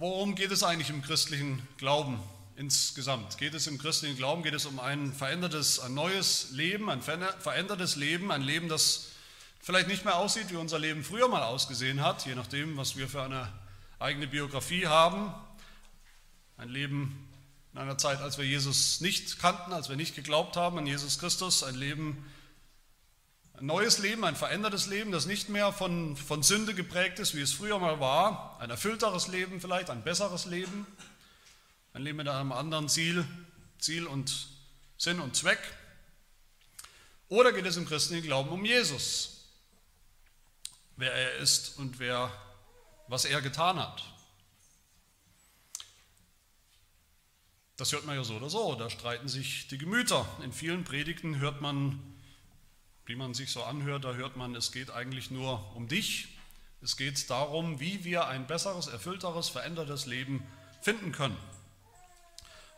Worum geht es eigentlich im christlichen Glauben insgesamt? Geht es im christlichen Glauben, geht es um ein verändertes, ein neues Leben, ein verändertes Leben, ein Leben, das vielleicht nicht mehr aussieht, wie unser Leben früher mal ausgesehen hat, je nachdem, was wir für eine eigene Biografie haben. Ein Leben in einer Zeit, als wir Jesus nicht kannten, als wir nicht geglaubt haben an Jesus Christus, ein Leben, ein neues Leben, ein verändertes Leben, das nicht mehr von, von Sünde geprägt ist, wie es früher mal war, ein erfüllteres Leben vielleicht, ein besseres Leben, ein Leben mit einem anderen Ziel, Ziel und Sinn und Zweck. Oder geht es im christlichen Glauben um Jesus, wer er ist und wer, was er getan hat? Das hört man ja so oder so, da streiten sich die Gemüter. In vielen Predigten hört man, wie man sich so anhört, da hört man, es geht eigentlich nur um dich. Es geht darum, wie wir ein besseres, erfüllteres, verändertes Leben finden können.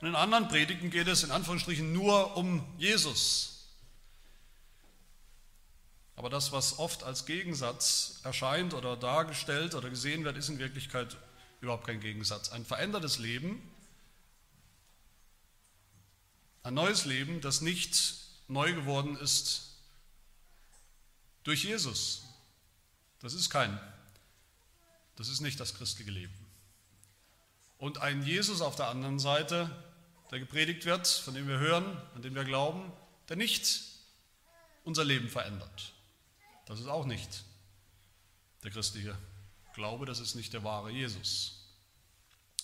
Und in anderen Predigten geht es in Anführungsstrichen nur um Jesus. Aber das, was oft als Gegensatz erscheint oder dargestellt oder gesehen wird, ist in Wirklichkeit überhaupt kein Gegensatz. Ein verändertes Leben ein neues Leben, das nicht neu geworden ist durch Jesus. Das ist kein, das ist nicht das christliche Leben. Und ein Jesus auf der anderen Seite, der gepredigt wird, von dem wir hören, an dem wir glauben, der nicht unser Leben verändert. Das ist auch nicht der christliche Glaube, das ist nicht der wahre Jesus.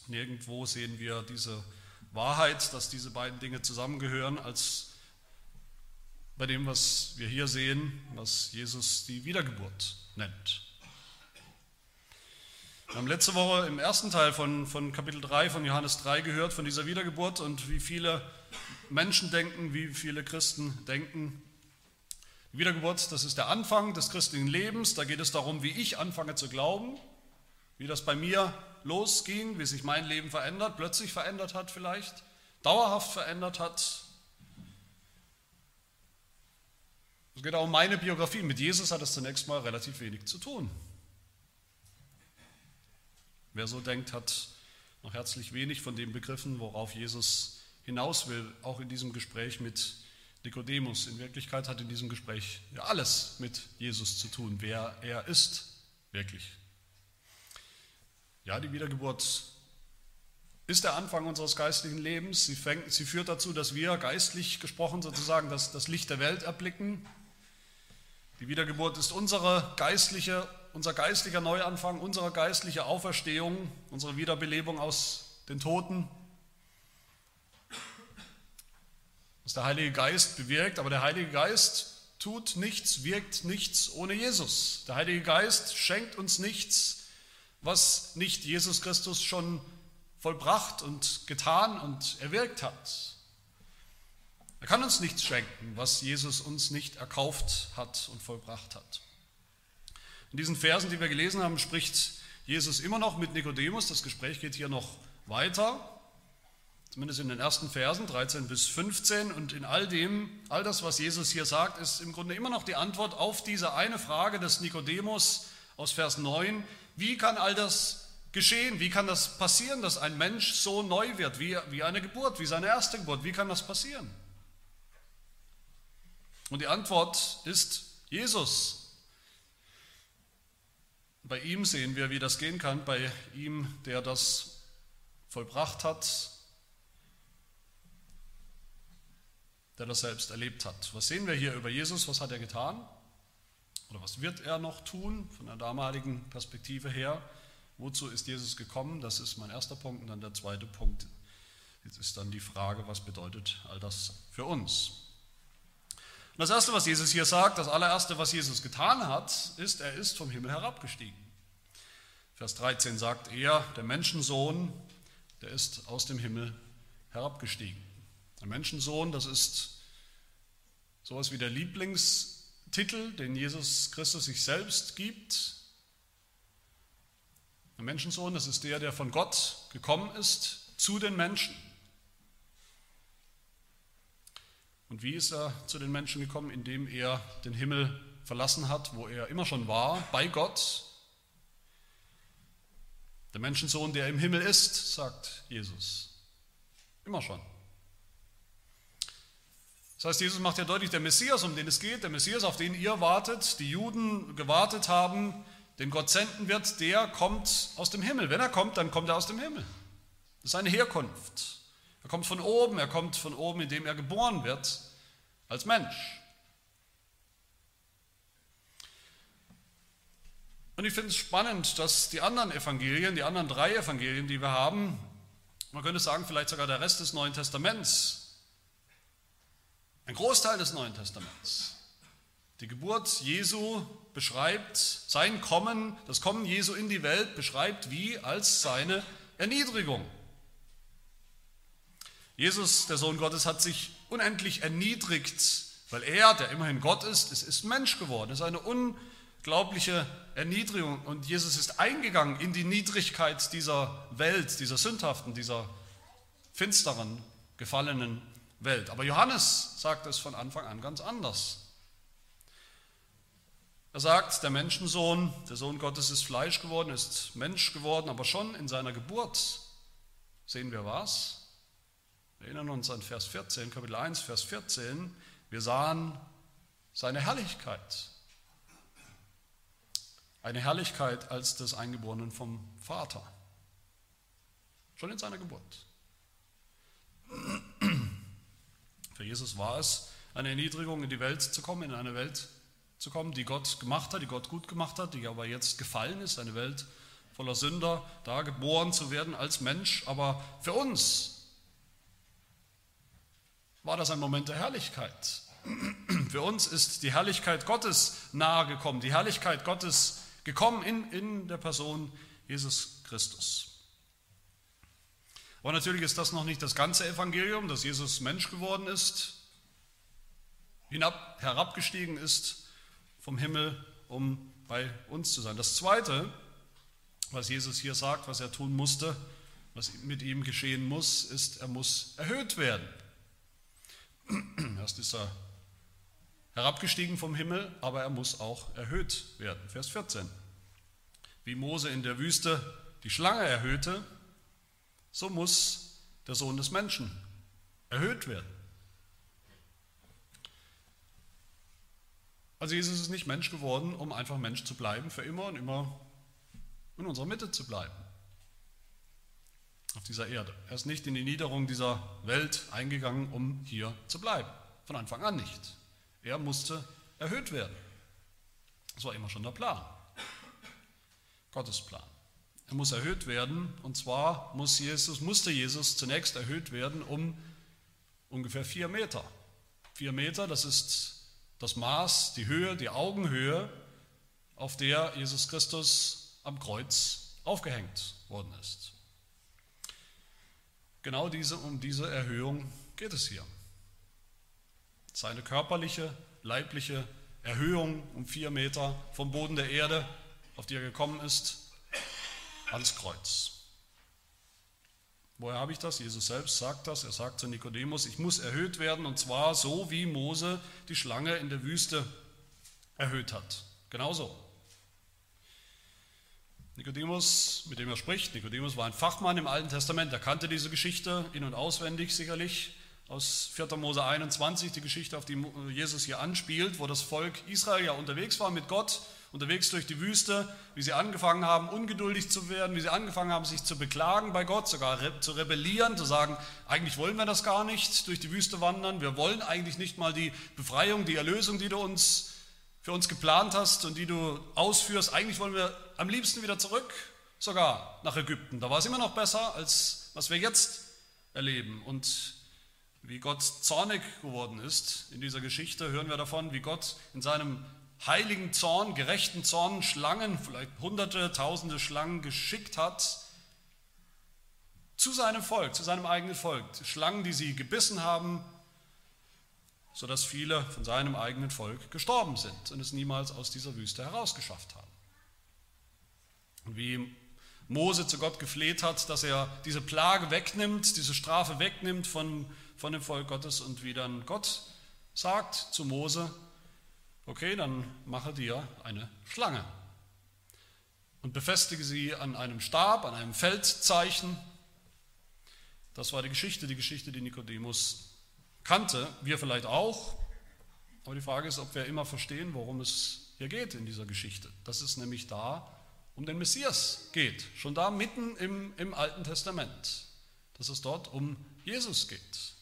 Nirgendwo sehen wir diese Wahrheit, dass diese beiden Dinge zusammengehören, als bei dem, was wir hier sehen, was Jesus die Wiedergeburt nennt. Wir haben letzte Woche im ersten Teil von, von Kapitel 3 von Johannes 3 gehört, von dieser Wiedergeburt und wie viele Menschen denken, wie viele Christen denken. Die Wiedergeburt, das ist der Anfang des christlichen Lebens. Da geht es darum, wie ich anfange zu glauben, wie das bei mir losging, wie sich mein Leben verändert, plötzlich verändert hat vielleicht, dauerhaft verändert hat. Es geht auch um meine Biografie. Mit Jesus hat es zunächst mal relativ wenig zu tun. Wer so denkt, hat noch herzlich wenig von dem begriffen, worauf Jesus hinaus will, auch in diesem Gespräch mit Nikodemus. In Wirklichkeit hat in diesem Gespräch ja alles mit Jesus zu tun, wer er ist, wirklich. Ja, die Wiedergeburt ist der Anfang unseres geistlichen Lebens. Sie, fängt, sie führt dazu, dass wir geistlich gesprochen sozusagen das, das Licht der Welt erblicken. Die Wiedergeburt ist unsere geistliche, unser geistlicher Neuanfang, unsere geistliche Auferstehung, unsere Wiederbelebung aus den Toten. Was der Heilige Geist bewirkt, aber der Heilige Geist tut nichts, wirkt nichts ohne Jesus. Der Heilige Geist schenkt uns nichts was nicht Jesus Christus schon vollbracht und getan und erwirkt hat. Er kann uns nichts schenken, was Jesus uns nicht erkauft hat und vollbracht hat. In diesen Versen, die wir gelesen haben, spricht Jesus immer noch mit Nikodemus. Das Gespräch geht hier noch weiter, zumindest in den ersten Versen 13 bis 15. Und in all dem, all das, was Jesus hier sagt, ist im Grunde immer noch die Antwort auf diese eine Frage des Nikodemus aus Vers 9. Wie kann all das geschehen? Wie kann das passieren, dass ein Mensch so neu wird, wie, wie eine Geburt, wie seine erste Geburt? Wie kann das passieren? Und die Antwort ist Jesus. Bei ihm sehen wir, wie das gehen kann, bei ihm, der das vollbracht hat, der das selbst erlebt hat. Was sehen wir hier über Jesus? Was hat er getan? Oder was wird er noch tun von der damaligen Perspektive her? Wozu ist Jesus gekommen? Das ist mein erster Punkt. Und dann der zweite Punkt Jetzt ist dann die Frage, was bedeutet all das für uns? Und das Erste, was Jesus hier sagt, das allererste, was Jesus getan hat, ist, er ist vom Himmel herabgestiegen. Vers 13 sagt er, der Menschensohn, der ist aus dem Himmel herabgestiegen. Der Menschensohn, das ist sowas wie der Lieblings- Titel, den Jesus Christus sich selbst gibt. Der Menschensohn, das ist der, der von Gott gekommen ist zu den Menschen. Und wie ist er zu den Menschen gekommen? Indem er den Himmel verlassen hat, wo er immer schon war, bei Gott. Der Menschensohn, der im Himmel ist, sagt Jesus. Immer schon. Das heißt, Jesus macht ja deutlich, der Messias, um den es geht, der Messias, auf den ihr wartet, die Juden gewartet haben, den Gott senden wird, der kommt aus dem Himmel. Wenn er kommt, dann kommt er aus dem Himmel. Das ist seine Herkunft. Er kommt von oben, er kommt von oben, indem er geboren wird als Mensch. Und ich finde es spannend, dass die anderen Evangelien, die anderen drei Evangelien, die wir haben, man könnte sagen, vielleicht sogar der Rest des Neuen Testaments, ein Großteil des Neuen Testaments. Die Geburt Jesu beschreibt sein Kommen, das Kommen Jesu in die Welt beschreibt wie als seine Erniedrigung. Jesus, der Sohn Gottes, hat sich unendlich erniedrigt, weil er, der immerhin Gott ist, ist, ist Mensch geworden. Das ist eine unglaubliche Erniedrigung. Und Jesus ist eingegangen in die Niedrigkeit dieser Welt, dieser sündhaften, dieser finsteren, gefallenen Welt. Aber Johannes sagt es von Anfang an ganz anders. Er sagt, der Menschensohn, der Sohn Gottes ist Fleisch geworden, ist Mensch geworden, aber schon in seiner Geburt sehen wir was? Wir erinnern uns an Vers 14, Kapitel 1, Vers 14. Wir sahen seine Herrlichkeit. Eine Herrlichkeit als des Eingeborenen vom Vater. Schon in seiner Geburt. Für Jesus war es eine Erniedrigung, in die Welt zu kommen, in eine Welt zu kommen, die Gott gemacht hat, die Gott gut gemacht hat, die aber jetzt gefallen ist, eine Welt voller Sünder, da geboren zu werden als Mensch. Aber für uns war das ein Moment der Herrlichkeit. Für uns ist die Herrlichkeit Gottes nahegekommen, die Herrlichkeit Gottes gekommen in, in der Person Jesus Christus. Aber natürlich ist das noch nicht das ganze Evangelium, dass Jesus Mensch geworden ist, hinab, herabgestiegen ist vom Himmel, um bei uns zu sein. Das Zweite, was Jesus hier sagt, was er tun musste, was mit ihm geschehen muss, ist, er muss erhöht werden. Erst ist er herabgestiegen vom Himmel, aber er muss auch erhöht werden. Vers 14. Wie Mose in der Wüste die Schlange erhöhte, so muss der Sohn des Menschen erhöht werden. Also Jesus ist nicht Mensch geworden, um einfach Mensch zu bleiben, für immer und immer in unserer Mitte zu bleiben. Auf dieser Erde. Er ist nicht in die Niederung dieser Welt eingegangen, um hier zu bleiben. Von Anfang an nicht. Er musste erhöht werden. Das war immer schon der Plan. Gottes Plan. Er muss erhöht werden und zwar muss Jesus, musste Jesus zunächst erhöht werden um ungefähr vier Meter. Vier Meter, das ist das Maß, die Höhe, die Augenhöhe, auf der Jesus Christus am Kreuz aufgehängt worden ist. Genau diese, um diese Erhöhung geht es hier. Seine körperliche, leibliche Erhöhung um vier Meter vom Boden der Erde, auf die er gekommen ist, ans Kreuz. Woher habe ich das? Jesus selbst sagt das. Er sagt zu Nikodemus, ich muss erhöht werden und zwar so, wie Mose die Schlange in der Wüste erhöht hat. Genauso. Nikodemus, mit dem er spricht, Nikodemus war ein Fachmann im Alten Testament, er kannte diese Geschichte in- und auswendig sicherlich aus 4. Mose 21, die Geschichte, auf die Jesus hier anspielt, wo das Volk Israel ja unterwegs war mit Gott unterwegs durch die Wüste, wie sie angefangen haben, ungeduldig zu werden, wie sie angefangen haben, sich zu beklagen bei Gott, sogar zu rebellieren, zu sagen, eigentlich wollen wir das gar nicht, durch die Wüste wandern, wir wollen eigentlich nicht mal die Befreiung, die Erlösung, die du uns für uns geplant hast und die du ausführst, eigentlich wollen wir am liebsten wieder zurück, sogar nach Ägypten. Da war es immer noch besser, als was wir jetzt erleben. Und wie Gott zornig geworden ist in dieser Geschichte, hören wir davon, wie Gott in seinem heiligen Zorn, gerechten Zorn Schlangen, vielleicht hunderte, tausende Schlangen geschickt hat zu seinem Volk, zu seinem eigenen Volk. Schlangen, die sie gebissen haben, sodass viele von seinem eigenen Volk gestorben sind und es niemals aus dieser Wüste herausgeschafft haben. Und wie Mose zu Gott gefleht hat, dass er diese Plage wegnimmt, diese Strafe wegnimmt von, von dem Volk Gottes und wie dann Gott sagt zu Mose, okay, dann mache dir eine Schlange. Und befestige sie an einem Stab, an einem Feldzeichen. Das war die Geschichte, die Geschichte, die Nikodemus kannte, wir vielleicht auch. Aber die Frage ist, ob wir immer verstehen, worum es hier geht in dieser Geschichte. Dass es nämlich da um den Messias geht, schon da mitten im, im Alten Testament, dass es dort um Jesus geht.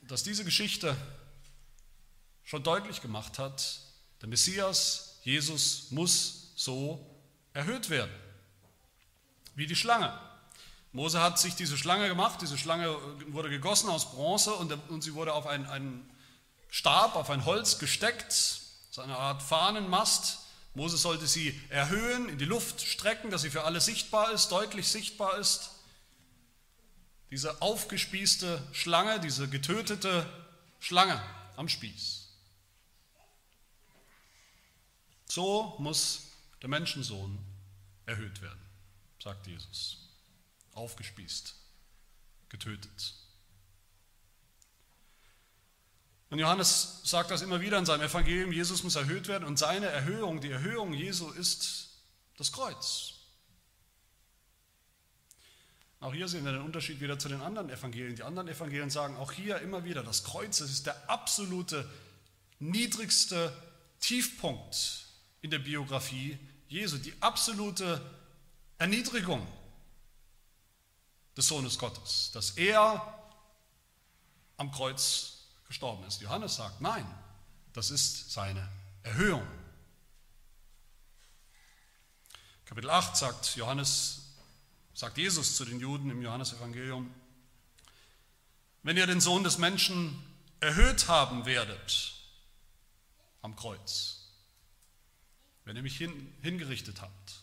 Dass diese Geschichte schon deutlich gemacht hat, der Messias, Jesus, muss so erhöht werden, wie die Schlange. Mose hat sich diese Schlange gemacht, diese Schlange wurde gegossen aus Bronze und, und sie wurde auf einen, einen Stab, auf ein Holz gesteckt, so eine Art Fahnenmast. Mose sollte sie erhöhen, in die Luft strecken, dass sie für alle sichtbar ist, deutlich sichtbar ist. Diese aufgespießte Schlange, diese getötete Schlange am Spieß. So muss der Menschensohn erhöht werden, sagt Jesus. Aufgespießt, getötet. Und Johannes sagt das immer wieder in seinem Evangelium, Jesus muss erhöht werden und seine Erhöhung, die Erhöhung Jesu ist das Kreuz. Auch hier sehen wir den Unterschied wieder zu den anderen Evangelien. Die anderen Evangelien sagen auch hier immer wieder, das Kreuz das ist der absolute, niedrigste Tiefpunkt in der Biografie Jesu, die absolute Erniedrigung des Sohnes Gottes, dass er am Kreuz gestorben ist. Johannes sagt, nein, das ist seine Erhöhung. Kapitel 8 sagt Johannes, sagt Jesus zu den Juden im Johannesevangelium, wenn ihr den Sohn des Menschen erhöht haben werdet am Kreuz, wenn ihr mich hin, hingerichtet habt,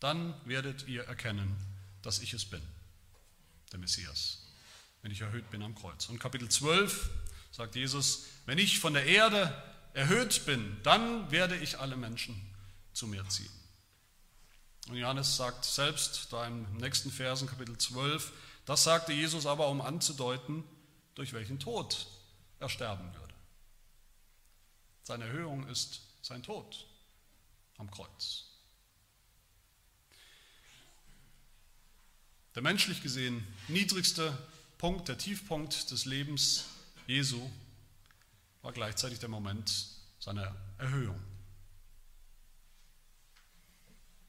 dann werdet ihr erkennen, dass ich es bin, der Messias, wenn ich erhöht bin am Kreuz. Und Kapitel 12 sagt Jesus, wenn ich von der Erde erhöht bin, dann werde ich alle Menschen zu mir ziehen. Und Johannes sagt selbst da im nächsten Versen, Kapitel 12, das sagte Jesus aber, um anzudeuten, durch welchen Tod er sterben würde. Seine Erhöhung ist sein Tod am Kreuz. Der menschlich gesehen niedrigste Punkt, der Tiefpunkt des Lebens Jesu war gleichzeitig der Moment seiner Erhöhung.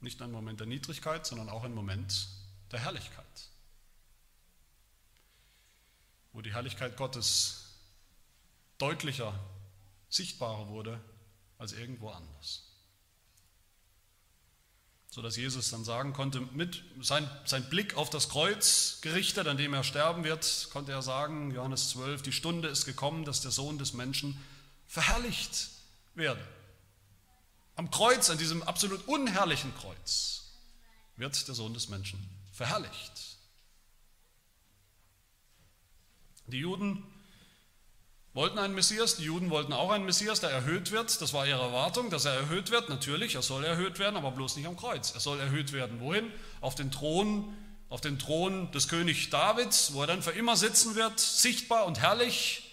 Nicht ein Moment der Niedrigkeit, sondern auch ein Moment der Herrlichkeit, wo die Herrlichkeit Gottes deutlicher, sichtbarer wurde als irgendwo anders sodass Jesus dann sagen konnte, mit sein, sein Blick auf das Kreuz gerichtet, an dem er sterben wird, konnte er sagen, Johannes 12, die Stunde ist gekommen, dass der Sohn des Menschen verherrlicht werde. Am Kreuz, an diesem absolut unherrlichen Kreuz, wird der Sohn des Menschen verherrlicht. Die Juden wollten einen Messias, die Juden wollten auch einen Messias, der erhöht wird. Das war ihre Erwartung, dass er erhöht wird. Natürlich, er soll erhöht werden, aber bloß nicht am Kreuz. Er soll erhöht werden. Wohin? Auf den Thron, auf den Thron des Königs Davids, wo er dann für immer sitzen wird, sichtbar und herrlich.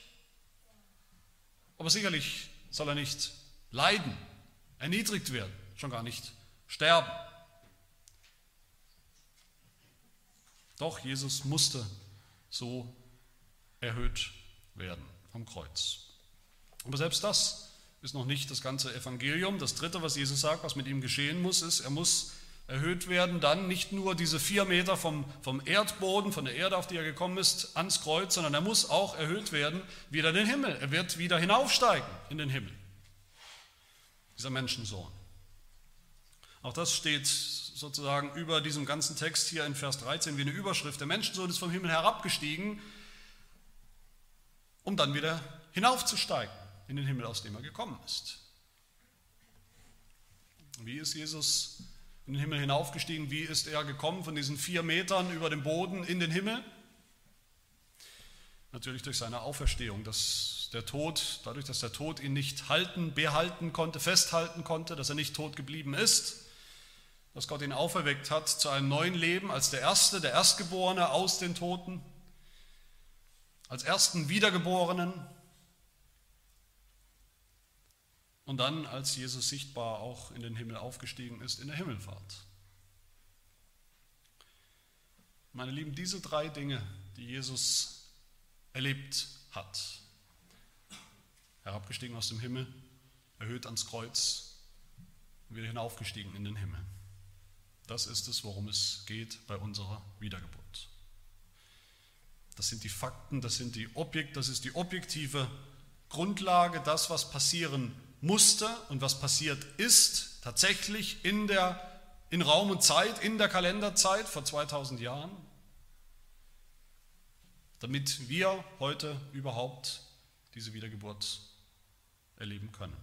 Aber sicherlich soll er nicht leiden, erniedrigt werden, schon gar nicht sterben. Doch Jesus musste so erhöht werden am Kreuz. Aber selbst das ist noch nicht das ganze Evangelium. Das Dritte, was Jesus sagt, was mit ihm geschehen muss, ist, er muss erhöht werden, dann nicht nur diese vier Meter vom, vom Erdboden, von der Erde, auf die er gekommen ist, ans Kreuz, sondern er muss auch erhöht werden wieder in den Himmel. Er wird wieder hinaufsteigen in den Himmel. Dieser Menschensohn. Auch das steht sozusagen über diesem ganzen Text hier in Vers 13 wie eine Überschrift. Der Menschensohn ist vom Himmel herabgestiegen, um dann wieder hinaufzusteigen in den Himmel, aus dem er gekommen ist. Wie ist Jesus in den Himmel hinaufgestiegen? Wie ist er gekommen von diesen vier Metern über dem Boden in den Himmel? Natürlich durch seine Auferstehung, dass der Tod, dadurch, dass der Tod ihn nicht halten, behalten konnte, festhalten konnte, dass er nicht tot geblieben ist, dass Gott ihn auferweckt hat zu einem neuen Leben als der Erste, der Erstgeborene aus den Toten, als ersten Wiedergeborenen. und dann, als Jesus sichtbar auch in den Himmel aufgestiegen ist, in der Himmelfahrt. Meine Lieben, diese drei Dinge, die Jesus erlebt hat, herabgestiegen aus dem Himmel, erhöht ans Kreuz und wieder hinaufgestiegen in den Himmel. Das ist es, worum es geht bei unserer Wiedergeburt. Das sind die Fakten, das, sind die Objekt, das ist die objektive Grundlage, das, was passieren musste und was passiert ist, tatsächlich in, der, in Raum und Zeit, in der Kalenderzeit vor 2000 Jahren, damit wir heute überhaupt diese Wiedergeburt erleben können.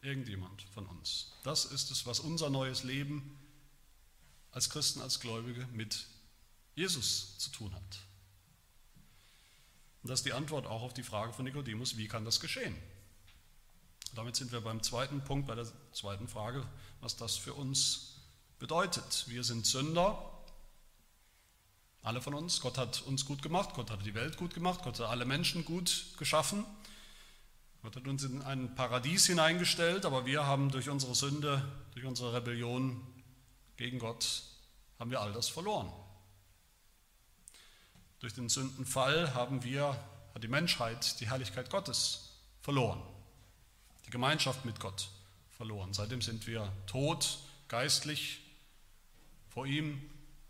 Irgendjemand von uns. Das ist es, was unser neues Leben als Christen, als Gläubige mit Jesus zu tun hat. Und das ist die Antwort auch auf die Frage von Nikodemus, wie kann das geschehen? Damit sind wir beim zweiten Punkt, bei der zweiten Frage, was das für uns bedeutet. Wir sind Sünder, alle von uns. Gott hat uns gut gemacht, Gott hat die Welt gut gemacht, Gott hat alle Menschen gut geschaffen. Gott hat uns in ein Paradies hineingestellt, aber wir haben durch unsere Sünde, durch unsere Rebellion gegen Gott, haben wir all das verloren. Durch den Sündenfall haben wir, hat die Menschheit die Herrlichkeit Gottes verloren, die Gemeinschaft mit Gott verloren. Seitdem sind wir tot, geistlich, vor ihm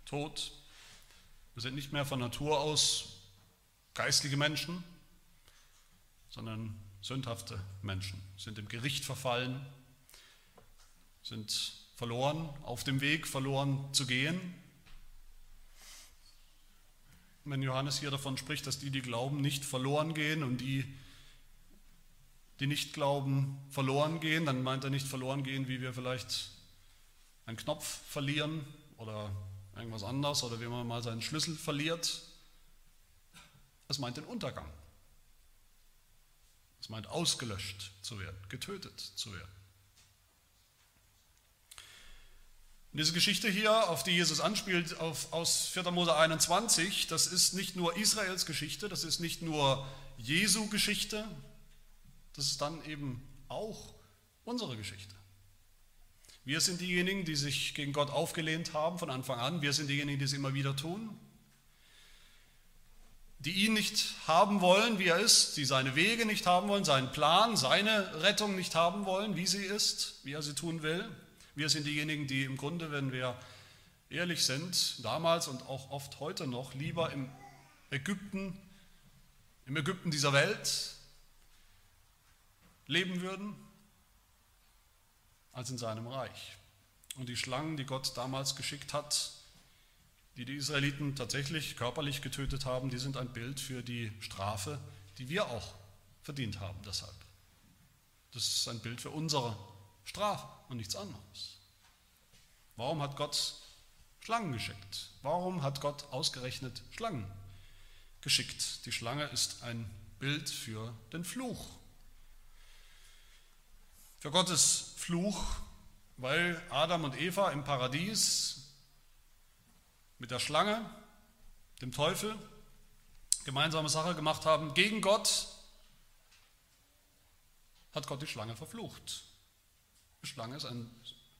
tot. Wir sind nicht mehr von Natur aus geistliche Menschen, sondern sündhafte Menschen, sind im Gericht verfallen, sind verloren, auf dem Weg verloren zu gehen, wenn Johannes hier davon spricht, dass die, die glauben, nicht verloren gehen und die, die nicht glauben, verloren gehen, dann meint er nicht verloren gehen, wie wir vielleicht einen Knopf verlieren oder irgendwas anderes oder wie man mal seinen Schlüssel verliert. Es meint den Untergang. Es meint ausgelöscht zu werden, getötet zu werden. Und diese Geschichte hier, auf die Jesus anspielt, auf, aus 4. Mose 21, das ist nicht nur Israels Geschichte, das ist nicht nur Jesu Geschichte, das ist dann eben auch unsere Geschichte. Wir sind diejenigen, die sich gegen Gott aufgelehnt haben von Anfang an. Wir sind diejenigen, die es immer wieder tun. Die ihn nicht haben wollen, wie er ist, die seine Wege nicht haben wollen, seinen Plan, seine Rettung nicht haben wollen, wie sie ist, wie er sie tun will. Wir sind diejenigen, die im Grunde, wenn wir ehrlich sind, damals und auch oft heute noch lieber im Ägypten, im Ägypten dieser Welt leben würden, als in seinem Reich. Und die Schlangen, die Gott damals geschickt hat, die die Israeliten tatsächlich körperlich getötet haben, die sind ein Bild für die Strafe, die wir auch verdient haben deshalb. Das ist ein Bild für unsere Strafe und nichts anderes. Warum hat Gott Schlangen geschickt? Warum hat Gott ausgerechnet Schlangen geschickt? Die Schlange ist ein Bild für den Fluch. Für Gottes Fluch, weil Adam und Eva im Paradies mit der Schlange, dem Teufel, gemeinsame Sache gemacht haben gegen Gott, hat Gott die Schlange verflucht. Schlange ist ein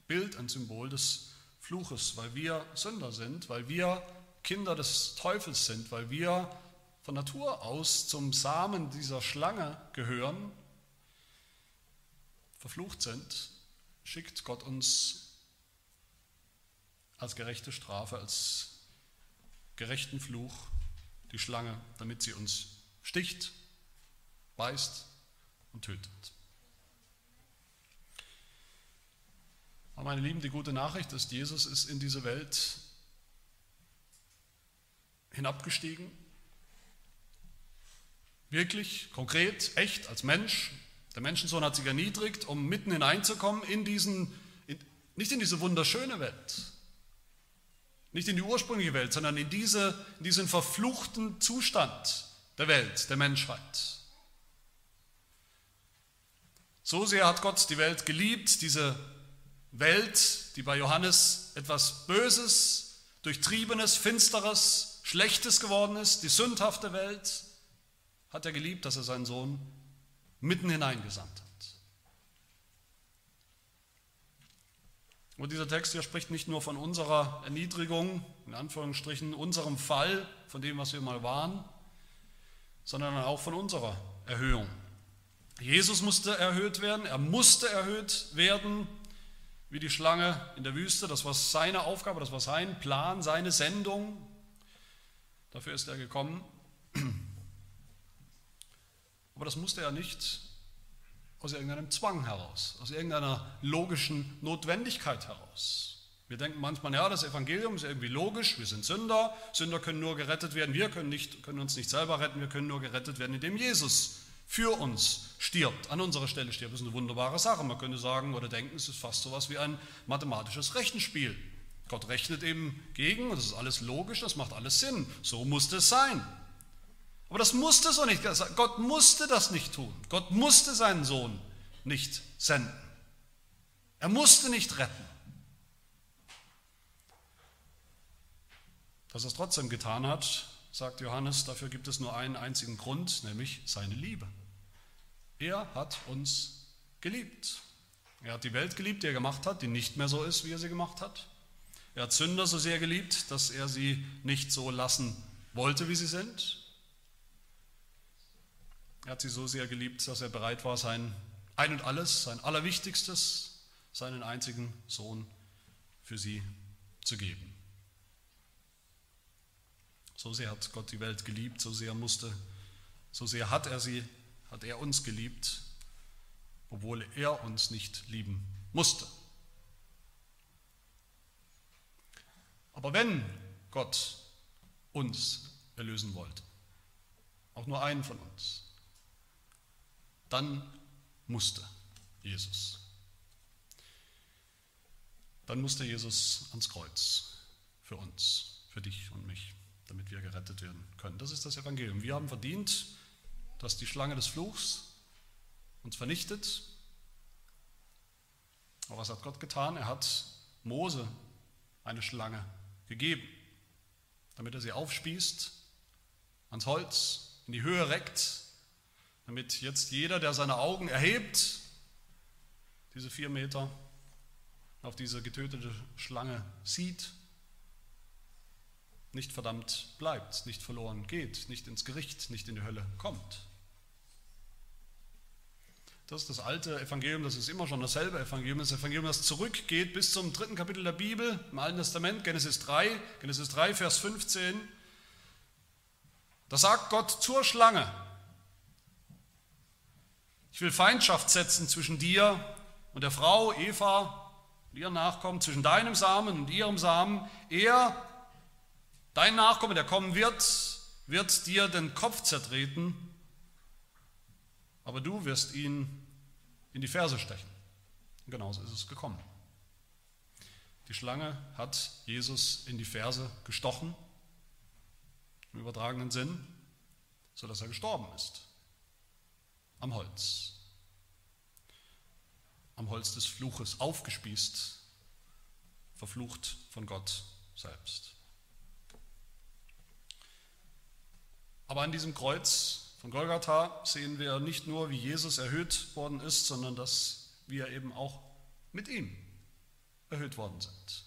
Bild, ein Symbol des Fluches, weil wir Sünder sind, weil wir Kinder des Teufels sind, weil wir von Natur aus zum Samen dieser Schlange gehören, verflucht sind, schickt Gott uns als gerechte Strafe, als gerechten Fluch die Schlange, damit sie uns sticht, beißt und tötet. Aber meine Lieben, die gute Nachricht ist, Jesus ist in diese Welt hinabgestiegen. Wirklich, konkret, echt, als Mensch. Der Menschensohn hat sich erniedrigt, um mitten hineinzukommen in diesen, in, nicht in diese wunderschöne Welt, nicht in die ursprüngliche Welt, sondern in, diese, in diesen verfluchten Zustand der Welt, der Menschheit. So sehr hat Gott die Welt geliebt, diese Welt, die bei Johannes etwas Böses, Durchtriebenes, Finsteres, Schlechtes geworden ist, die sündhafte Welt, hat er geliebt, dass er seinen Sohn mitten hineingesandt hat. Und dieser Text hier spricht nicht nur von unserer Erniedrigung, in Anführungsstrichen, unserem Fall, von dem, was wir mal waren, sondern auch von unserer Erhöhung. Jesus musste erhöht werden, er musste erhöht werden, wie die Schlange in der Wüste. Das war seine Aufgabe, das war sein Plan, seine Sendung. Dafür ist er gekommen. Aber das musste er nicht aus irgendeinem Zwang heraus, aus irgendeiner logischen Notwendigkeit heraus. Wir denken manchmal, ja, das Evangelium ist irgendwie logisch, wir sind Sünder, Sünder können nur gerettet werden, wir können, nicht, können uns nicht selber retten, wir können nur gerettet werden, indem Jesus für uns stirbt, an unserer Stelle stirbt. Das ist eine wunderbare Sache. Man könnte sagen oder denken, es ist fast so etwas wie ein mathematisches Rechenspiel. Gott rechnet eben gegen und das ist alles logisch, das macht alles Sinn. So musste es sein. Aber das musste so nicht. Gott musste das nicht tun. Gott musste seinen Sohn nicht senden. Er musste nicht retten. Dass er es trotzdem getan hat, sagt Johannes, dafür gibt es nur einen einzigen Grund, nämlich seine Liebe. Er hat uns geliebt. Er hat die Welt geliebt, die er gemacht hat, die nicht mehr so ist, wie er sie gemacht hat. Er hat Sünder so sehr geliebt, dass er sie nicht so lassen wollte, wie sie sind. Er hat sie so sehr geliebt, dass er bereit war, sein Ein und alles, sein Allerwichtigstes, seinen einzigen Sohn für sie zu geben. So sehr hat Gott die Welt geliebt, so sehr musste, so sehr hat er sie, hat er uns geliebt, obwohl er uns nicht lieben musste. Aber wenn Gott uns erlösen wollte, auch nur einen von uns, dann musste Jesus. Dann musste Jesus ans Kreuz für uns, für dich und mich damit wir gerettet werden können. Das ist das Evangelium. Wir haben verdient, dass die Schlange des Fluchs uns vernichtet. Aber was hat Gott getan? Er hat Mose eine Schlange gegeben, damit er sie aufspießt, ans Holz, in die Höhe reckt, damit jetzt jeder, der seine Augen erhebt, diese vier Meter auf diese getötete Schlange sieht nicht verdammt bleibt, nicht verloren geht, nicht ins Gericht, nicht in die Hölle kommt. Das ist das alte Evangelium, das ist immer schon dasselbe Evangelium, das Evangelium, das zurückgeht bis zum dritten Kapitel der Bibel im Alten Testament, Genesis 3, Genesis 3, Vers 15. Da sagt Gott zur Schlange, ich will Feindschaft setzen zwischen dir und der Frau Eva und ihren Nachkommen, zwischen deinem Samen und ihrem Samen. Er Dein Nachkomme, der kommen wird, wird dir den Kopf zertreten, aber du wirst ihn in die Ferse stechen. Und genauso ist es gekommen. Die Schlange hat Jesus in die Ferse gestochen, im übertragenen Sinn, sodass er gestorben ist. Am Holz. Am Holz des Fluches aufgespießt, verflucht von Gott selbst. Aber an diesem Kreuz von Golgatha sehen wir nicht nur, wie Jesus erhöht worden ist, sondern dass wir eben auch mit ihm erhöht worden sind.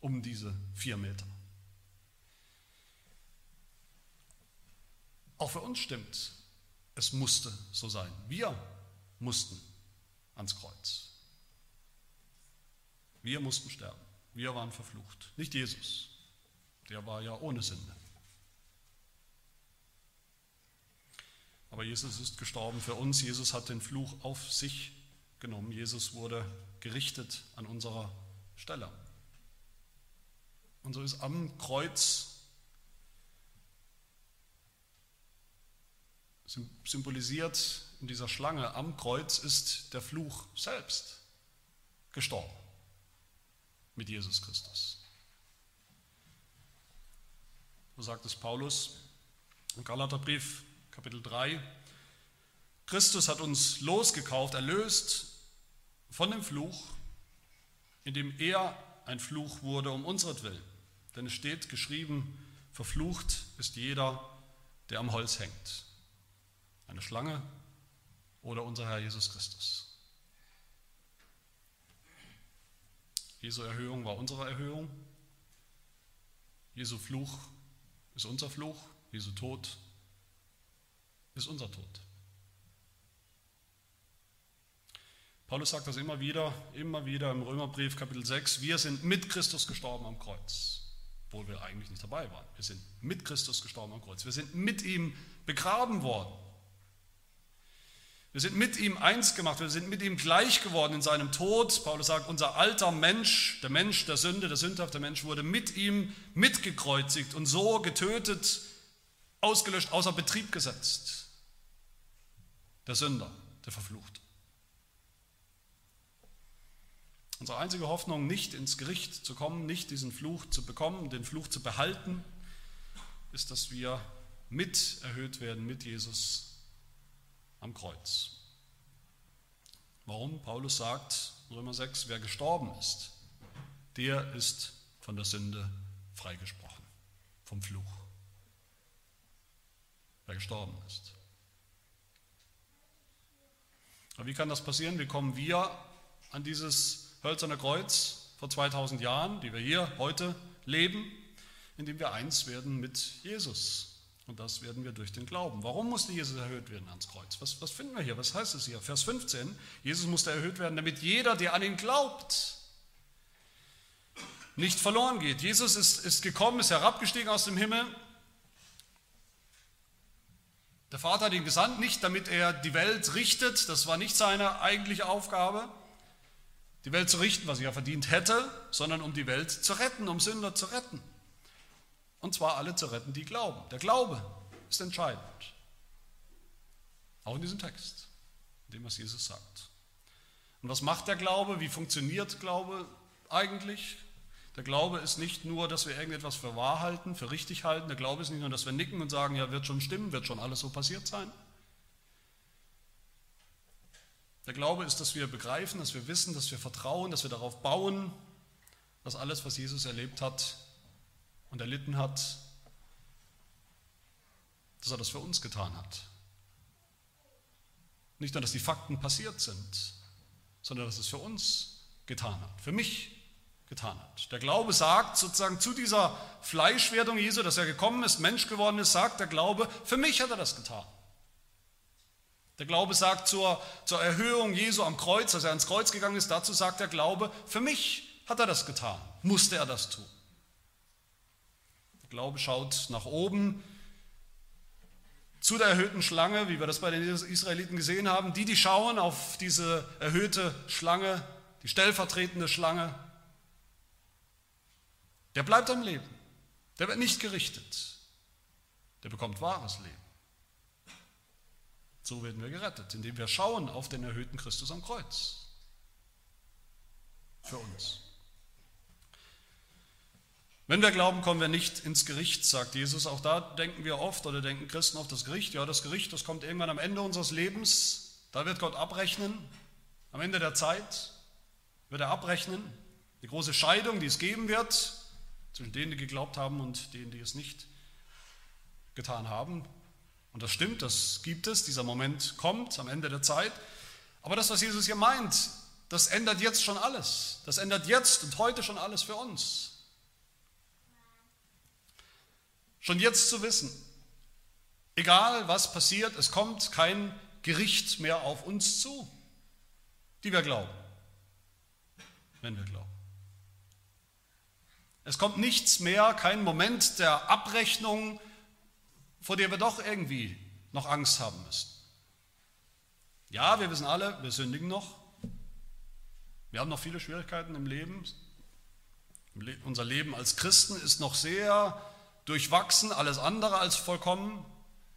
Um diese vier Meter. Auch für uns stimmt, es musste so sein. Wir mussten ans Kreuz. Wir mussten sterben. Wir waren verflucht. Nicht Jesus. Der war ja ohne Sünde. Aber Jesus ist gestorben für uns. Jesus hat den Fluch auf sich genommen. Jesus wurde gerichtet an unserer Stelle. Und so ist am Kreuz symbolisiert in dieser Schlange, am Kreuz ist der Fluch selbst gestorben mit Jesus Christus. So sagt es Paulus im Galaterbrief Kapitel 3. Christus hat uns losgekauft, erlöst von dem Fluch, indem er ein Fluch wurde um unseren Denn es steht geschrieben, verflucht ist jeder, der am Holz hängt. Eine Schlange oder unser Herr Jesus Christus. Jesu Erhöhung war unsere Erhöhung. Jesu Fluch ist unser Fluch. Jesu Tod ist unser Tod. Paulus sagt das immer wieder, immer wieder im Römerbrief Kapitel 6. Wir sind mit Christus gestorben am Kreuz, obwohl wir eigentlich nicht dabei waren. Wir sind mit Christus gestorben am Kreuz. Wir sind mit ihm begraben worden. Wir sind mit ihm eins gemacht, wir sind mit ihm gleich geworden in seinem Tod. Paulus sagt, unser alter Mensch, der Mensch der Sünde, der sündhafte Mensch, wurde mit ihm mitgekreuzigt und so getötet, ausgelöscht, außer Betrieb gesetzt. Der Sünder, der Verfluchte. Unsere einzige Hoffnung, nicht ins Gericht zu kommen, nicht diesen Fluch zu bekommen, den Fluch zu behalten, ist, dass wir mit erhöht werden mit Jesus am Kreuz. Warum? Paulus sagt, Römer 6, wer gestorben ist, der ist von der Sünde freigesprochen, vom Fluch. Wer gestorben ist. Aber wie kann das passieren? Wie kommen wir an dieses hölzerne Kreuz vor 2000 Jahren, die wir hier heute leben, indem wir eins werden mit Jesus, und das werden wir durch den Glauben. Warum musste Jesus erhöht werden ans Kreuz? Was, was finden wir hier? Was heißt es hier? Vers 15. Jesus musste erhöht werden, damit jeder, der an ihn glaubt, nicht verloren geht. Jesus ist, ist gekommen, ist herabgestiegen aus dem Himmel. Der Vater hat ihn gesandt, nicht damit er die Welt richtet, das war nicht seine eigentliche Aufgabe, die Welt zu richten, was er ja verdient hätte, sondern um die Welt zu retten, um Sünder zu retten. Und zwar alle zu retten, die glauben. Der Glaube ist entscheidend. Auch in diesem Text, in dem was Jesus sagt. Und was macht der Glaube? Wie funktioniert Glaube eigentlich? Der Glaube ist nicht nur, dass wir irgendetwas für wahr halten, für richtig halten. Der Glaube ist nicht nur, dass wir nicken und sagen, ja, wird schon stimmen, wird schon alles so passiert sein. Der Glaube ist, dass wir begreifen, dass wir wissen, dass wir vertrauen, dass wir darauf bauen, dass alles, was Jesus erlebt hat, und erlitten hat, dass er das für uns getan hat. Nicht nur, dass die Fakten passiert sind, sondern dass es für uns getan hat, für mich getan hat. Der Glaube sagt sozusagen zu dieser Fleischwerdung Jesu, dass er gekommen ist, Mensch geworden ist, sagt der Glaube, für mich hat er das getan. Der Glaube sagt zur, zur Erhöhung Jesu am Kreuz, dass er ans Kreuz gegangen ist, dazu sagt der Glaube, für mich hat er das getan, musste er das tun. Glaube schaut nach oben zu der erhöhten Schlange, wie wir das bei den Israeliten gesehen haben. Die, die schauen auf diese erhöhte Schlange, die stellvertretende Schlange, der bleibt am Leben. Der wird nicht gerichtet. Der bekommt wahres Leben. So werden wir gerettet, indem wir schauen auf den erhöhten Christus am Kreuz. Für uns. Wenn wir glauben, kommen wir nicht ins Gericht, sagt Jesus. Auch da denken wir oft oder denken Christen auf das Gericht. Ja, das Gericht, das kommt irgendwann am Ende unseres Lebens. Da wird Gott abrechnen. Am Ende der Zeit wird er abrechnen. Die große Scheidung, die es geben wird, zwischen denen, die geglaubt haben und denen, die es nicht getan haben. Und das stimmt, das gibt es. Dieser Moment kommt am Ende der Zeit. Aber das, was Jesus hier meint, das ändert jetzt schon alles. Das ändert jetzt und heute schon alles für uns. Schon jetzt zu wissen, egal was passiert, es kommt kein Gericht mehr auf uns zu, die wir glauben, wenn wir glauben. Es kommt nichts mehr, kein Moment der Abrechnung, vor der wir doch irgendwie noch Angst haben müssen. Ja, wir wissen alle, wir sündigen noch. Wir haben noch viele Schwierigkeiten im Leben. Unser Leben als Christen ist noch sehr durchwachsen, alles andere als vollkommen.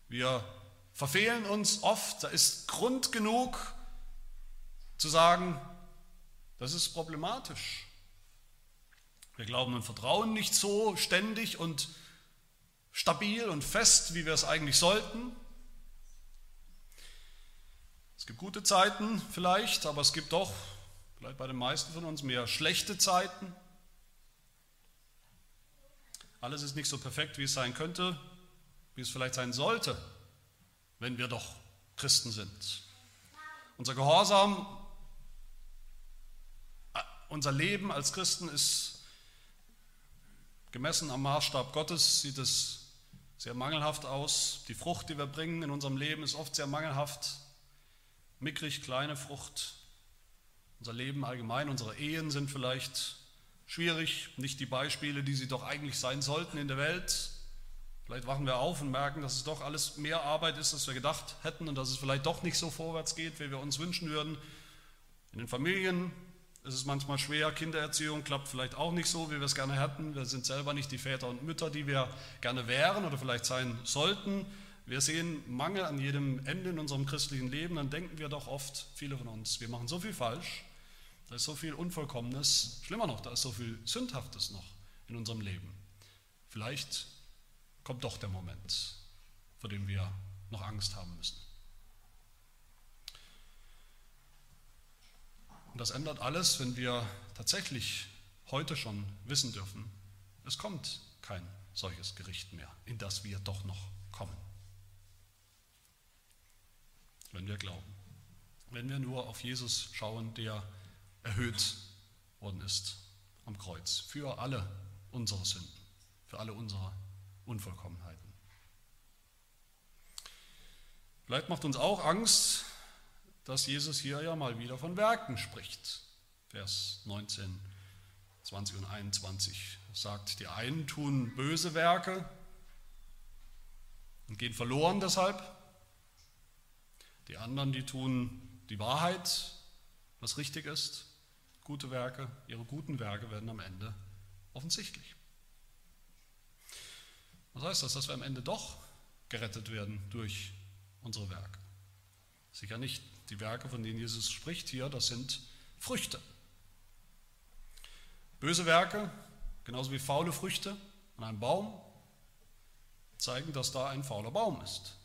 Wir verfehlen uns oft. Da ist Grund genug zu sagen, das ist problematisch. Wir glauben und vertrauen nicht so ständig und stabil und fest, wie wir es eigentlich sollten. Es gibt gute Zeiten vielleicht, aber es gibt doch, vielleicht bei den meisten von uns, mehr schlechte Zeiten. Alles ist nicht so perfekt, wie es sein könnte, wie es vielleicht sein sollte, wenn wir doch Christen sind. Unser Gehorsam unser Leben als Christen ist gemessen am Maßstab Gottes, sieht es sehr mangelhaft aus. Die Frucht, die wir bringen in unserem Leben, ist oft sehr mangelhaft, mickrig, kleine Frucht. Unser Leben allgemein, unsere Ehen sind vielleicht schwierig, nicht die Beispiele, die sie doch eigentlich sein sollten in der Welt. Vielleicht wachen wir auf und merken, dass es doch alles mehr Arbeit ist, als wir gedacht hätten und dass es vielleicht doch nicht so vorwärts geht, wie wir uns wünschen würden. In den Familien ist es manchmal schwer, Kindererziehung klappt vielleicht auch nicht so, wie wir es gerne hätten. Wir sind selber nicht die Väter und Mütter, die wir gerne wären oder vielleicht sein sollten. Wir sehen Mangel an jedem Ende in unserem christlichen Leben, dann denken wir doch oft, viele von uns, wir machen so viel falsch, da ist so viel Unvollkommenes, schlimmer noch, da ist so viel Sündhaftes noch in unserem Leben. Vielleicht kommt doch der Moment, vor dem wir noch Angst haben müssen. Und das ändert alles, wenn wir tatsächlich heute schon wissen dürfen, es kommt kein solches Gericht mehr, in das wir doch noch kommen. Wenn wir glauben. Wenn wir nur auf Jesus schauen, der erhöht worden ist am Kreuz für alle unsere Sünden, für alle unsere Unvollkommenheiten. Vielleicht macht uns auch Angst, dass Jesus hier ja mal wieder von Werken spricht. Vers 19, 20 und 21 sagt, die einen tun böse Werke und gehen verloren deshalb. Die anderen, die tun die Wahrheit, was richtig ist, gute Werke, ihre guten Werke werden am Ende offensichtlich. Was heißt das, dass wir am Ende doch gerettet werden durch unsere Werke? Sicher nicht. Die Werke, von denen Jesus spricht hier, das sind Früchte. Böse Werke, genauso wie faule Früchte an einem Baum, zeigen, dass da ein fauler Baum ist.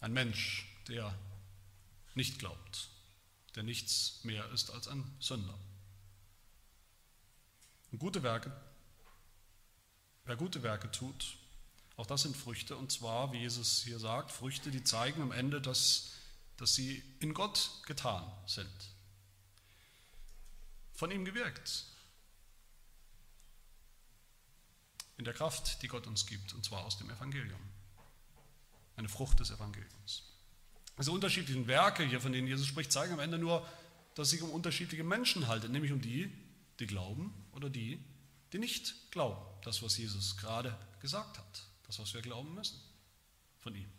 Ein Mensch, der nicht glaubt, der nichts mehr ist als ein Sünder. Und gute Werke Wer gute Werke tut, auch das sind Früchte, und zwar, wie Jesus hier sagt, Früchte, die zeigen am Ende, dass, dass sie in Gott getan sind, von ihm gewirkt, in der Kraft, die Gott uns gibt, und zwar aus dem Evangelium, eine Frucht des Evangeliums. Diese unterschiedlichen Werke hier, von denen Jesus spricht, zeigen am Ende nur, dass es sich um unterschiedliche Menschen handelt, nämlich um die, die glauben oder die, die nicht glauben, das, was Jesus gerade gesagt hat, das, was wir glauben müssen von ihm.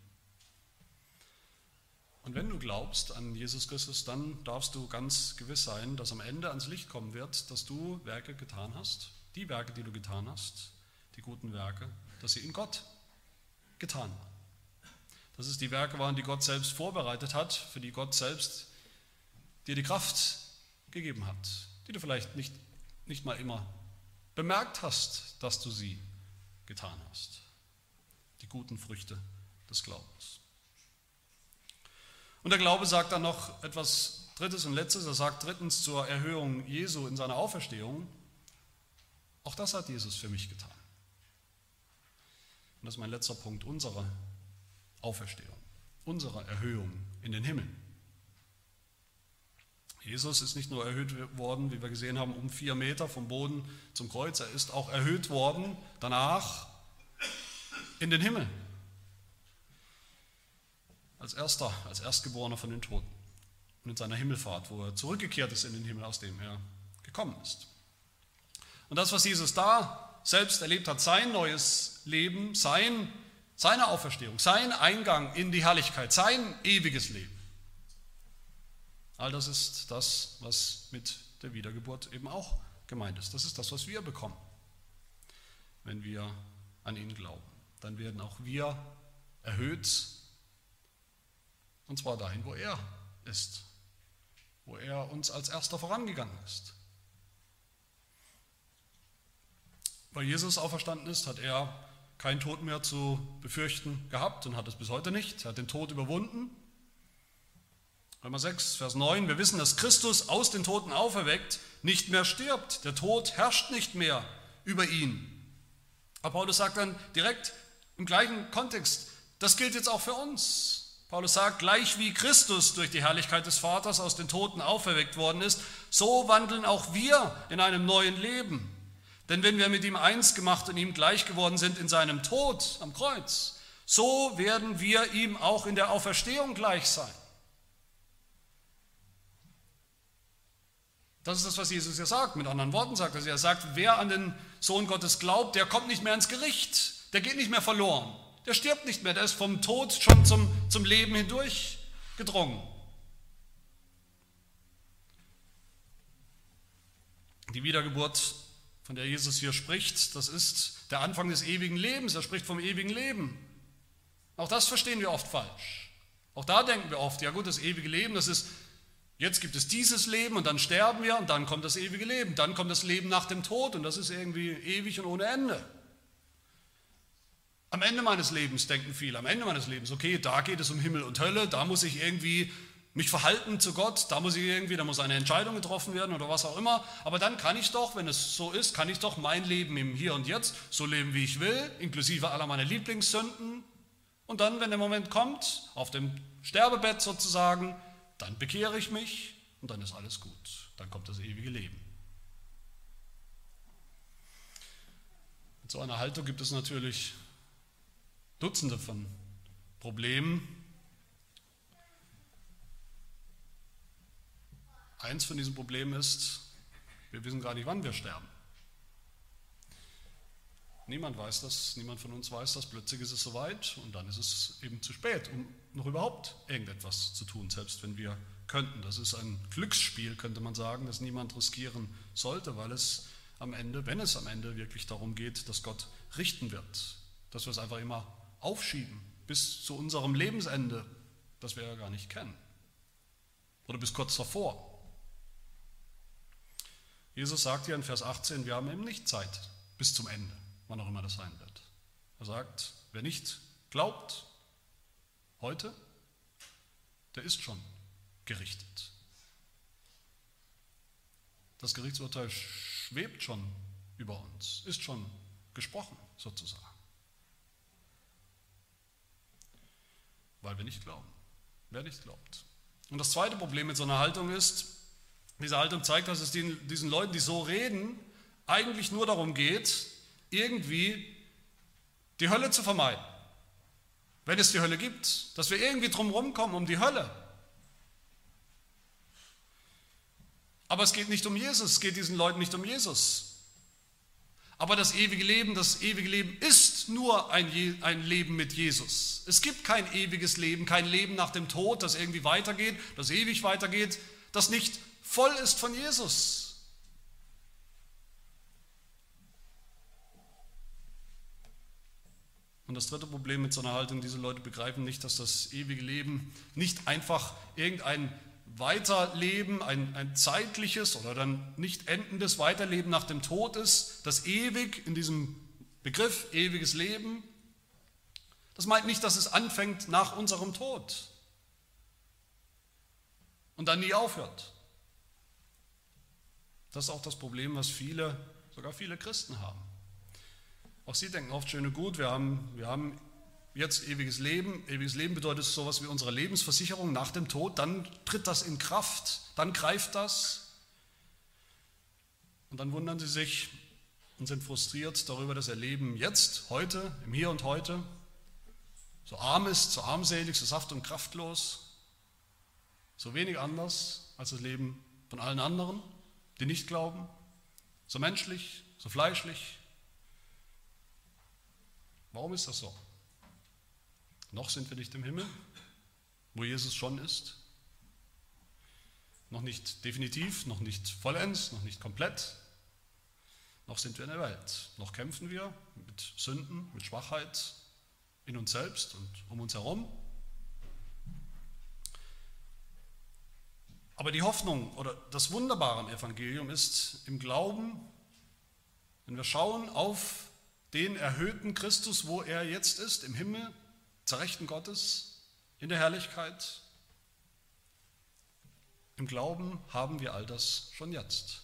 Und wenn du glaubst an Jesus Christus, dann darfst du ganz gewiss sein, dass am Ende ans Licht kommen wird, dass du Werke getan hast, die Werke, die du getan hast, die guten Werke, dass sie in Gott getan waren. Dass es die Werke waren, die Gott selbst vorbereitet hat, für die Gott selbst dir die Kraft gegeben hat, die du vielleicht nicht, nicht mal immer bemerkt hast, dass du sie getan hast. Guten Früchte des Glaubens. Und der Glaube sagt dann noch etwas Drittes und Letztes. Er sagt drittens zur Erhöhung Jesu in seiner Auferstehung, auch das hat Jesus für mich getan. Und das ist mein letzter Punkt, unsere Auferstehung, unsere Erhöhung in den Himmel. Jesus ist nicht nur erhöht worden, wie wir gesehen haben, um vier Meter vom Boden zum Kreuz, er ist auch erhöht worden danach in den Himmel. Als erster, als Erstgeborener von den Toten. Und in seiner Himmelfahrt, wo er zurückgekehrt ist in den Himmel, aus dem er gekommen ist. Und das, was Jesus da selbst erlebt hat, sein neues Leben, sein, seine Auferstehung, sein Eingang in die Herrlichkeit, sein ewiges Leben, All das ist das, was mit der Wiedergeburt eben auch gemeint ist. Das ist das, was wir bekommen, wenn wir an ihn glauben. Dann werden auch wir erhöht, und zwar dahin, wo er ist, wo er uns als erster vorangegangen ist. Weil Jesus auferstanden ist, hat er keinen Tod mehr zu befürchten gehabt und hat es bis heute nicht. Er hat den Tod überwunden Römer 6, Vers 9, wir wissen, dass Christus aus den Toten auferweckt nicht mehr stirbt. Der Tod herrscht nicht mehr über ihn. Aber Paulus sagt dann direkt im gleichen Kontext, das gilt jetzt auch für uns. Paulus sagt, gleich wie Christus durch die Herrlichkeit des Vaters aus den Toten auferweckt worden ist, so wandeln auch wir in einem neuen Leben. Denn wenn wir mit ihm eins gemacht und ihm gleich geworden sind in seinem Tod am Kreuz, so werden wir ihm auch in der Auferstehung gleich sein. Das ist das, was Jesus ja sagt. Mit anderen Worten sagt er, er sagt, wer an den Sohn Gottes glaubt, der kommt nicht mehr ins Gericht, der geht nicht mehr verloren, der stirbt nicht mehr, der ist vom Tod schon zum, zum Leben hindurch gedrungen. Die Wiedergeburt, von der Jesus hier spricht, das ist der Anfang des ewigen Lebens. Er spricht vom ewigen Leben. Auch das verstehen wir oft falsch. Auch da denken wir oft, ja gut, das ewige Leben, das ist Jetzt gibt es dieses Leben und dann sterben wir und dann kommt das ewige Leben. Dann kommt das Leben nach dem Tod und das ist irgendwie ewig und ohne Ende. Am Ende meines Lebens denken viele, am Ende meines Lebens, okay, da geht es um Himmel und Hölle, da muss ich irgendwie mich verhalten zu Gott, da muss ich irgendwie, da muss eine Entscheidung getroffen werden oder was auch immer. Aber dann kann ich doch, wenn es so ist, kann ich doch mein Leben im Hier und Jetzt so leben, wie ich will, inklusive aller meiner Lieblingssünden. Und dann, wenn der Moment kommt, auf dem Sterbebett sozusagen, dann bekehre ich mich und dann ist alles gut. Dann kommt das ewige Leben. Mit so einer Haltung gibt es natürlich Dutzende von Problemen. Eins von diesen Problemen ist, wir wissen gar nicht, wann wir sterben. Niemand weiß das, niemand von uns weiß das. Plötzlich ist es soweit und dann ist es eben zu spät, um noch überhaupt irgendetwas zu tun, selbst wenn wir könnten. Das ist ein Glücksspiel, könnte man sagen, das niemand riskieren sollte, weil es am Ende, wenn es am Ende wirklich darum geht, dass Gott richten wird, dass wir es einfach immer aufschieben bis zu unserem Lebensende, das wir ja gar nicht kennen. Oder bis kurz davor. Jesus sagt hier in Vers 18, wir haben eben nicht Zeit bis zum Ende wann auch immer das sein wird. Er sagt, wer nicht glaubt heute, der ist schon gerichtet. Das Gerichtsurteil schwebt schon über uns, ist schon gesprochen sozusagen. Weil wir nicht glauben. Wer nicht glaubt. Und das zweite Problem mit so einer Haltung ist, diese Haltung zeigt, dass es diesen Leuten, die so reden, eigentlich nur darum geht, irgendwie die Hölle zu vermeiden. Wenn es die Hölle gibt, dass wir irgendwie drumherum kommen um die Hölle. Aber es geht nicht um Jesus, es geht diesen Leuten nicht um Jesus. Aber das ewige Leben, das ewige Leben ist nur ein, ein Leben mit Jesus. Es gibt kein ewiges Leben, kein Leben nach dem Tod, das irgendwie weitergeht, das ewig weitergeht, das nicht voll ist von Jesus. Und das dritte Problem mit so einer Haltung, diese Leute begreifen nicht, dass das ewige Leben nicht einfach irgendein Weiterleben, ein, ein zeitliches oder dann nicht endendes Weiterleben nach dem Tod ist, das ewig in diesem Begriff ewiges Leben, das meint nicht, dass es anfängt nach unserem Tod und dann nie aufhört. Das ist auch das Problem, was viele, sogar viele Christen haben. Auch sie denken oft schön und gut, wir haben, wir haben jetzt ewiges Leben. Ewiges Leben bedeutet so etwas wie unsere Lebensversicherung nach dem Tod. Dann tritt das in Kraft, dann greift das. Und dann wundern sie sich und sind frustriert darüber, dass ihr Leben jetzt, heute, im Hier und heute, so arm ist, so armselig, so saft- und kraftlos, so wenig anders als das Leben von allen anderen, die nicht glauben, so menschlich, so fleischlich, Warum ist das so? Noch sind wir nicht im Himmel, wo Jesus schon ist. Noch nicht definitiv, noch nicht vollends, noch nicht komplett. Noch sind wir in der Welt. Noch kämpfen wir mit Sünden, mit Schwachheit in uns selbst und um uns herum. Aber die Hoffnung oder das Wunderbare am Evangelium ist im Glauben, wenn wir schauen auf den erhöhten Christus, wo er jetzt ist, im Himmel, zur Rechten Gottes, in der Herrlichkeit. Im Glauben haben wir all das schon jetzt.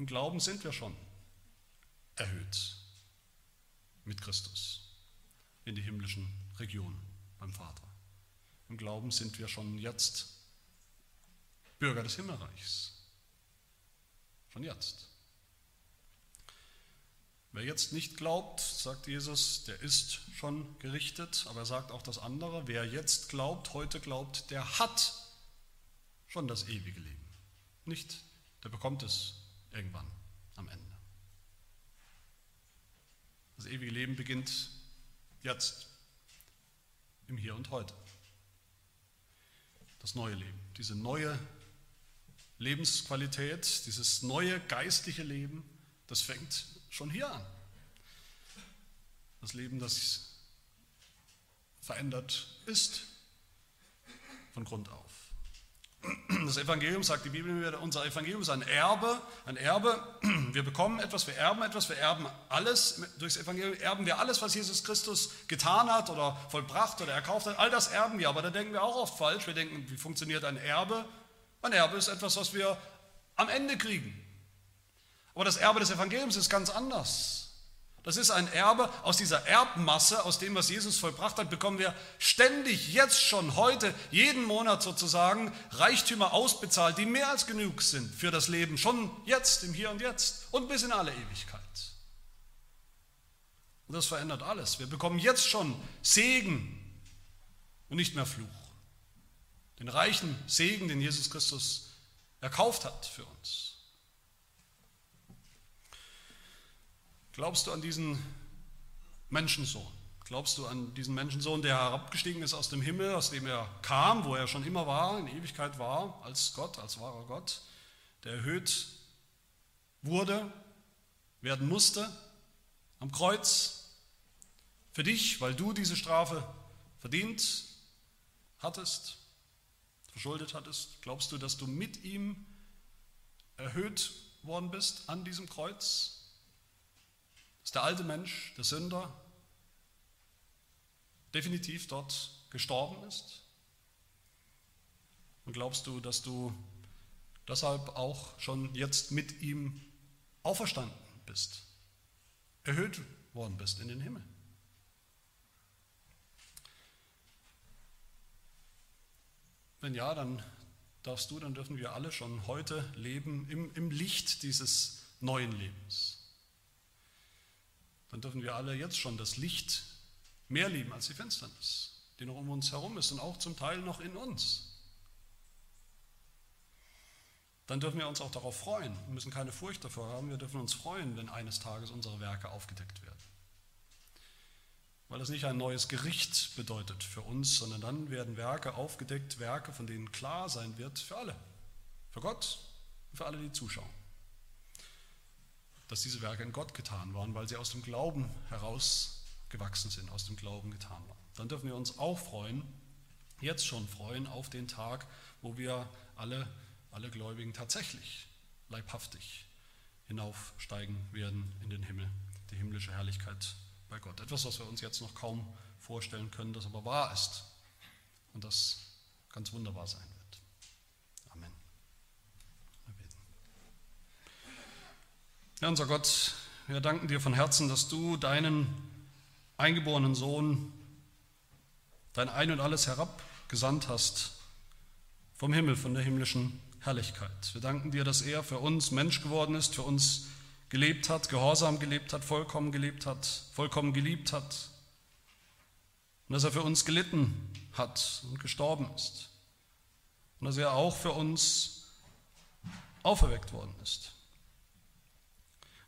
Im Glauben sind wir schon erhöht mit Christus. in die himmlischen Regionen beim Vater. Im Glauben sind wir schon jetzt Bürger des Himmelreichs. Schon jetzt. Wer jetzt nicht glaubt, sagt Jesus, der ist schon gerichtet, aber er sagt auch das andere, wer jetzt glaubt, heute glaubt, der hat schon das ewige Leben. Nicht, der bekommt es irgendwann am Ende. Das ewige Leben beginnt jetzt, im Hier und Heute. Das neue Leben, diese neue Lebensqualität, dieses neue geistliche Leben, das fängt schon hier an. Das Leben, das verändert ist von Grund auf. Das Evangelium, sagt die Bibel, unser Evangelium ist ein Erbe, ein Erbe. Wir bekommen etwas, wir erben etwas, wir erben alles. Durchs Evangelium erben wir alles, was Jesus Christus getan hat oder vollbracht oder erkauft hat. All das erben wir, aber da denken wir auch oft falsch. Wir denken, wie funktioniert ein Erbe? Ein Erbe ist etwas, was wir am Ende kriegen. Aber das Erbe des Evangeliums ist ganz anders. Das ist ein Erbe aus dieser Erbmasse, aus dem, was Jesus vollbracht hat, bekommen wir ständig, jetzt schon, heute, jeden Monat sozusagen Reichtümer ausbezahlt, die mehr als genug sind für das Leben, schon jetzt, im Hier und Jetzt und bis in alle Ewigkeit. Und das verändert alles. Wir bekommen jetzt schon Segen und nicht mehr Fluch. Den reichen Segen, den Jesus Christus erkauft hat für uns. Glaubst du an diesen Menschensohn? Glaubst du an diesen Menschensohn, der herabgestiegen ist aus dem Himmel, aus dem er kam, wo er schon immer war, in Ewigkeit war, als Gott, als wahrer Gott, der erhöht wurde, werden musste am Kreuz für dich, weil du diese Strafe verdient hattest, verschuldet hattest? Glaubst du, dass du mit ihm erhöht worden bist an diesem Kreuz? Dass der alte Mensch, der Sünder, definitiv dort gestorben ist? Und glaubst du, dass du deshalb auch schon jetzt mit ihm auferstanden bist, erhöht worden bist in den Himmel? Wenn ja, dann darfst du, dann dürfen wir alle schon heute leben im, im Licht dieses neuen Lebens dann dürfen wir alle jetzt schon das Licht mehr lieben als die Finsternis, die noch um uns herum ist und auch zum Teil noch in uns. Dann dürfen wir uns auch darauf freuen. Wir müssen keine Furcht davor haben. Wir dürfen uns freuen, wenn eines Tages unsere Werke aufgedeckt werden. Weil das nicht ein neues Gericht bedeutet für uns, sondern dann werden Werke aufgedeckt, Werke, von denen klar sein wird für alle. Für Gott und für alle, die zuschauen dass diese Werke in Gott getan waren, weil sie aus dem Glauben herausgewachsen sind, aus dem Glauben getan waren. Dann dürfen wir uns auch freuen, jetzt schon freuen auf den Tag, wo wir alle, alle Gläubigen tatsächlich leibhaftig hinaufsteigen werden in den Himmel, die himmlische Herrlichkeit bei Gott. Etwas, was wir uns jetzt noch kaum vorstellen können, das aber wahr ist und das ganz wunderbar sein wird. Ja, unser Gott, wir danken dir von Herzen, dass du deinen eingeborenen Sohn, dein Ein und alles herabgesandt hast vom Himmel, von der himmlischen Herrlichkeit. Wir danken dir, dass er für uns Mensch geworden ist, für uns gelebt hat, gehorsam gelebt hat, vollkommen gelebt hat, vollkommen geliebt hat. Und dass er für uns gelitten hat und gestorben ist. Und dass er auch für uns auferweckt worden ist.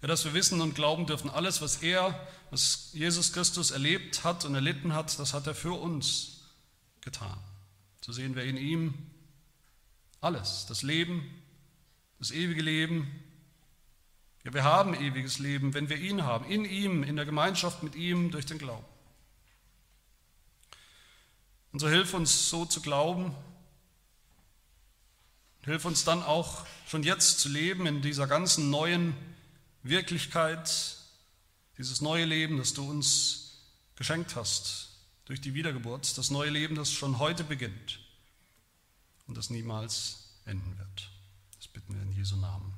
Ja, dass wir wissen und glauben dürfen, alles, was er, was Jesus Christus erlebt hat und erlitten hat, das hat er für uns getan. So sehen wir in ihm alles, das Leben, das ewige Leben. Ja, wir haben ewiges Leben, wenn wir ihn haben, in ihm, in der Gemeinschaft mit ihm durch den Glauben. Und so hilf uns so zu glauben, hilf uns dann auch schon jetzt zu leben in dieser ganzen neuen Wirklichkeit, dieses neue Leben, das du uns geschenkt hast durch die Wiedergeburt, das neue Leben, das schon heute beginnt und das niemals enden wird. Das bitten wir in Jesu Namen. Amen.